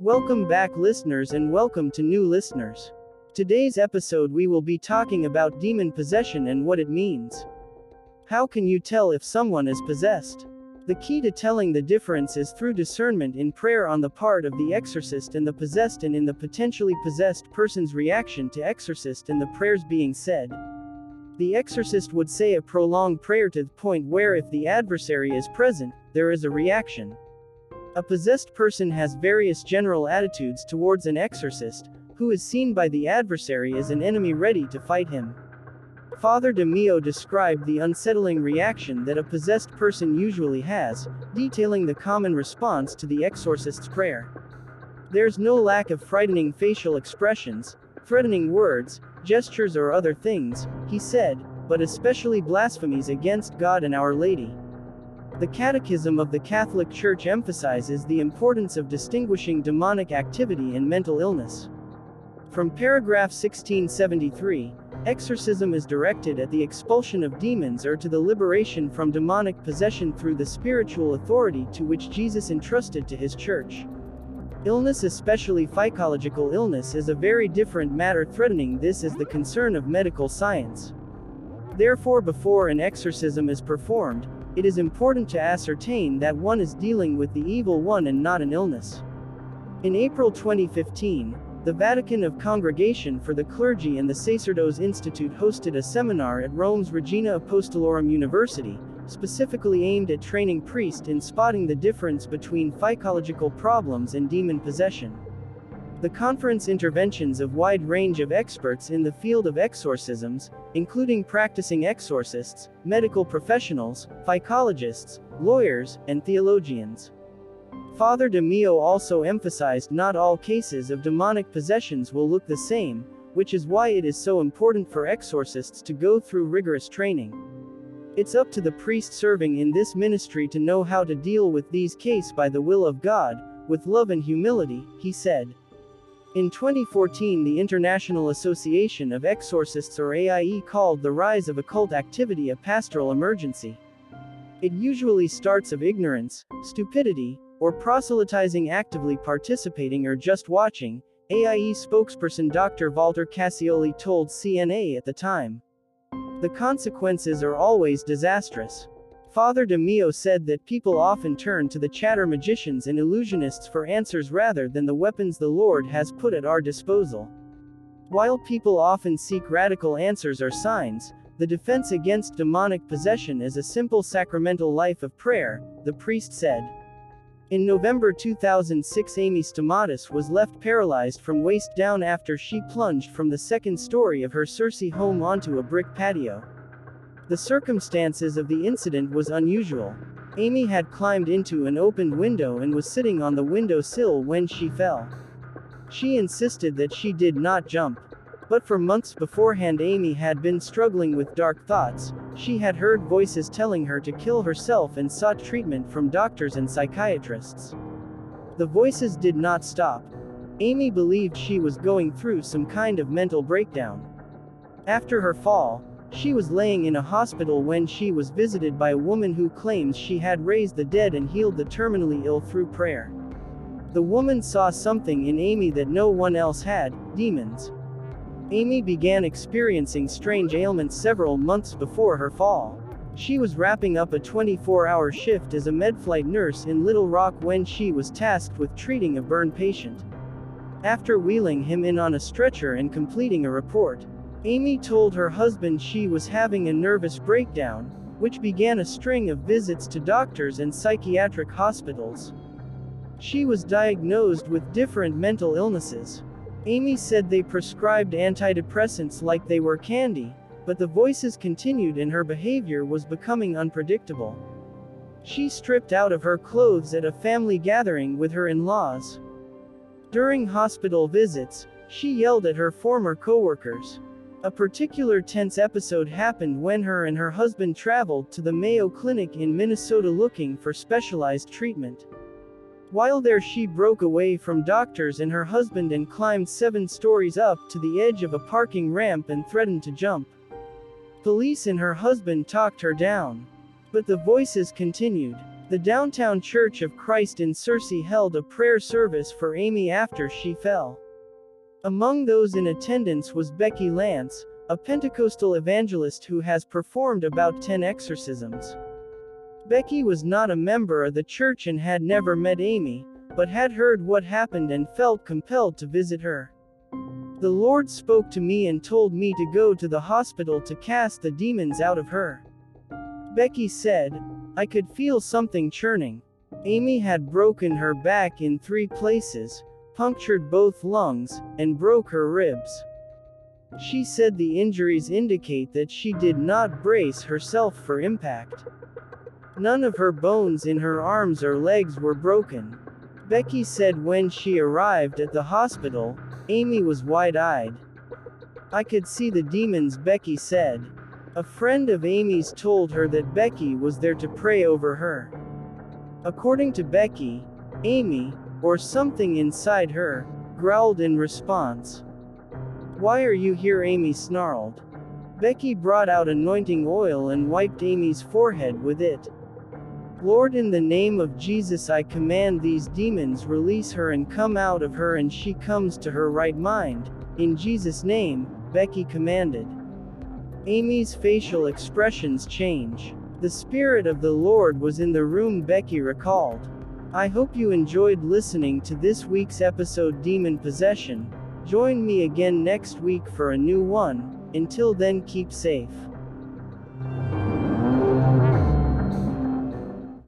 Welcome back, listeners, and welcome to new listeners. Today's episode, we will be talking about demon possession and what it means. How can you tell if someone is possessed? The key to telling the difference is through discernment in prayer on the part of the exorcist and the possessed, and in the potentially possessed person's reaction to exorcist and the prayers being said. The exorcist would say a prolonged prayer to the point where, if the adversary is present, there is a reaction. A possessed person has various general attitudes towards an exorcist, who is seen by the adversary as an enemy ready to fight him. Father De Meo described the unsettling reaction that a possessed person usually has, detailing the common response to the exorcist's prayer. There's no lack of frightening facial expressions, threatening words, gestures, or other things, he said, but especially blasphemies against God and Our Lady. The Catechism of the Catholic Church emphasizes the importance of distinguishing demonic activity and mental illness. From paragraph 1673, exorcism is directed at the expulsion of demons or to the liberation from demonic possession through the spiritual authority to which Jesus entrusted to his church. Illness, especially psychological illness, is a very different matter. Threatening this is the concern of medical science. Therefore, before an exorcism is performed, it is important to ascertain that one is dealing with the evil one and not an illness. In April 2015, the Vatican of Congregation for the Clergy and the Sacerdos Institute hosted a seminar at Rome's Regina Apostolorum University, specifically aimed at training priests in spotting the difference between psychological problems and demon possession. The conference interventions of wide range of experts in the field of exorcisms, including practicing exorcists, medical professionals, psychologists, lawyers, and theologians. Father De Meo also emphasized not all cases of demonic possessions will look the same, which is why it is so important for exorcists to go through rigorous training. It's up to the priest serving in this ministry to know how to deal with these cases by the will of God, with love and humility, he said. In 2014 the International Association of Exorcists or AIE called the rise of occult activity a pastoral emergency. It usually starts of ignorance, stupidity, or proselytizing actively participating or just watching, AIE spokesperson Dr. Walter Cascioli told CNA at the time. The consequences are always disastrous. Father De Meo said that people often turn to the chatter magicians and illusionists for answers rather than the weapons the Lord has put at our disposal. While people often seek radical answers or signs, the defense against demonic possession is a simple sacramental life of prayer, the priest said. In November 2006 Amy Stamatis was left paralyzed from waist down after she plunged from the second story of her Searcy home onto a brick patio. The circumstances of the incident was unusual. Amy had climbed into an opened window and was sitting on the window sill when she fell. She insisted that she did not jump. But for months beforehand Amy had been struggling with dark thoughts, she had heard voices telling her to kill herself and sought treatment from doctors and psychiatrists. The voices did not stop. Amy believed she was going through some kind of mental breakdown. After her fall, she was laying in a hospital when she was visited by a woman who claims she had raised the dead and healed the terminally ill through prayer. The woman saw something in Amy that no one else had demons. Amy began experiencing strange ailments several months before her fall. She was wrapping up a 24 hour shift as a medflight nurse in Little Rock when she was tasked with treating a burn patient. After wheeling him in on a stretcher and completing a report, Amy told her husband she was having a nervous breakdown, which began a string of visits to doctors and psychiatric hospitals. She was diagnosed with different mental illnesses. Amy said they prescribed antidepressants like they were candy, but the voices continued and her behavior was becoming unpredictable. She stripped out of her clothes at a family gathering with her in-laws. During hospital visits, she yelled at her former coworkers. A particular tense episode happened when her and her husband traveled to the Mayo Clinic in Minnesota looking for specialized treatment. While there she broke away from doctors and her husband and climbed seven stories up to the edge of a parking ramp and threatened to jump. Police and her husband talked her down. But the voices continued. The downtown Church of Christ in Searcy held a prayer service for Amy after she fell. Among those in attendance was Becky Lance, a Pentecostal evangelist who has performed about 10 exorcisms. Becky was not a member of the church and had never met Amy, but had heard what happened and felt compelled to visit her. The Lord spoke to me and told me to go to the hospital to cast the demons out of her. Becky said, I could feel something churning. Amy had broken her back in three places, punctured both lungs, and broke her ribs. She said the injuries indicate that she did not brace herself for impact. None of her bones in her arms or legs were broken. Becky said when she arrived at the hospital, Amy was wide eyed. I could see the demons, Becky said. A friend of Amy's told her that Becky was there to pray over her. According to Becky, Amy, or something inside her, growled in response. Why are you here? Amy snarled. Becky brought out anointing oil and wiped Amy's forehead with it. Lord, in the name of Jesus, I command these demons release her and come out of her, and she comes to her right mind. In Jesus' name, Becky commanded. Amy's facial expressions change. The Spirit of the Lord was in the room, Becky recalled. I hope you enjoyed listening to this week's episode Demon Possession. Join me again next week for a new one. Until then, keep safe.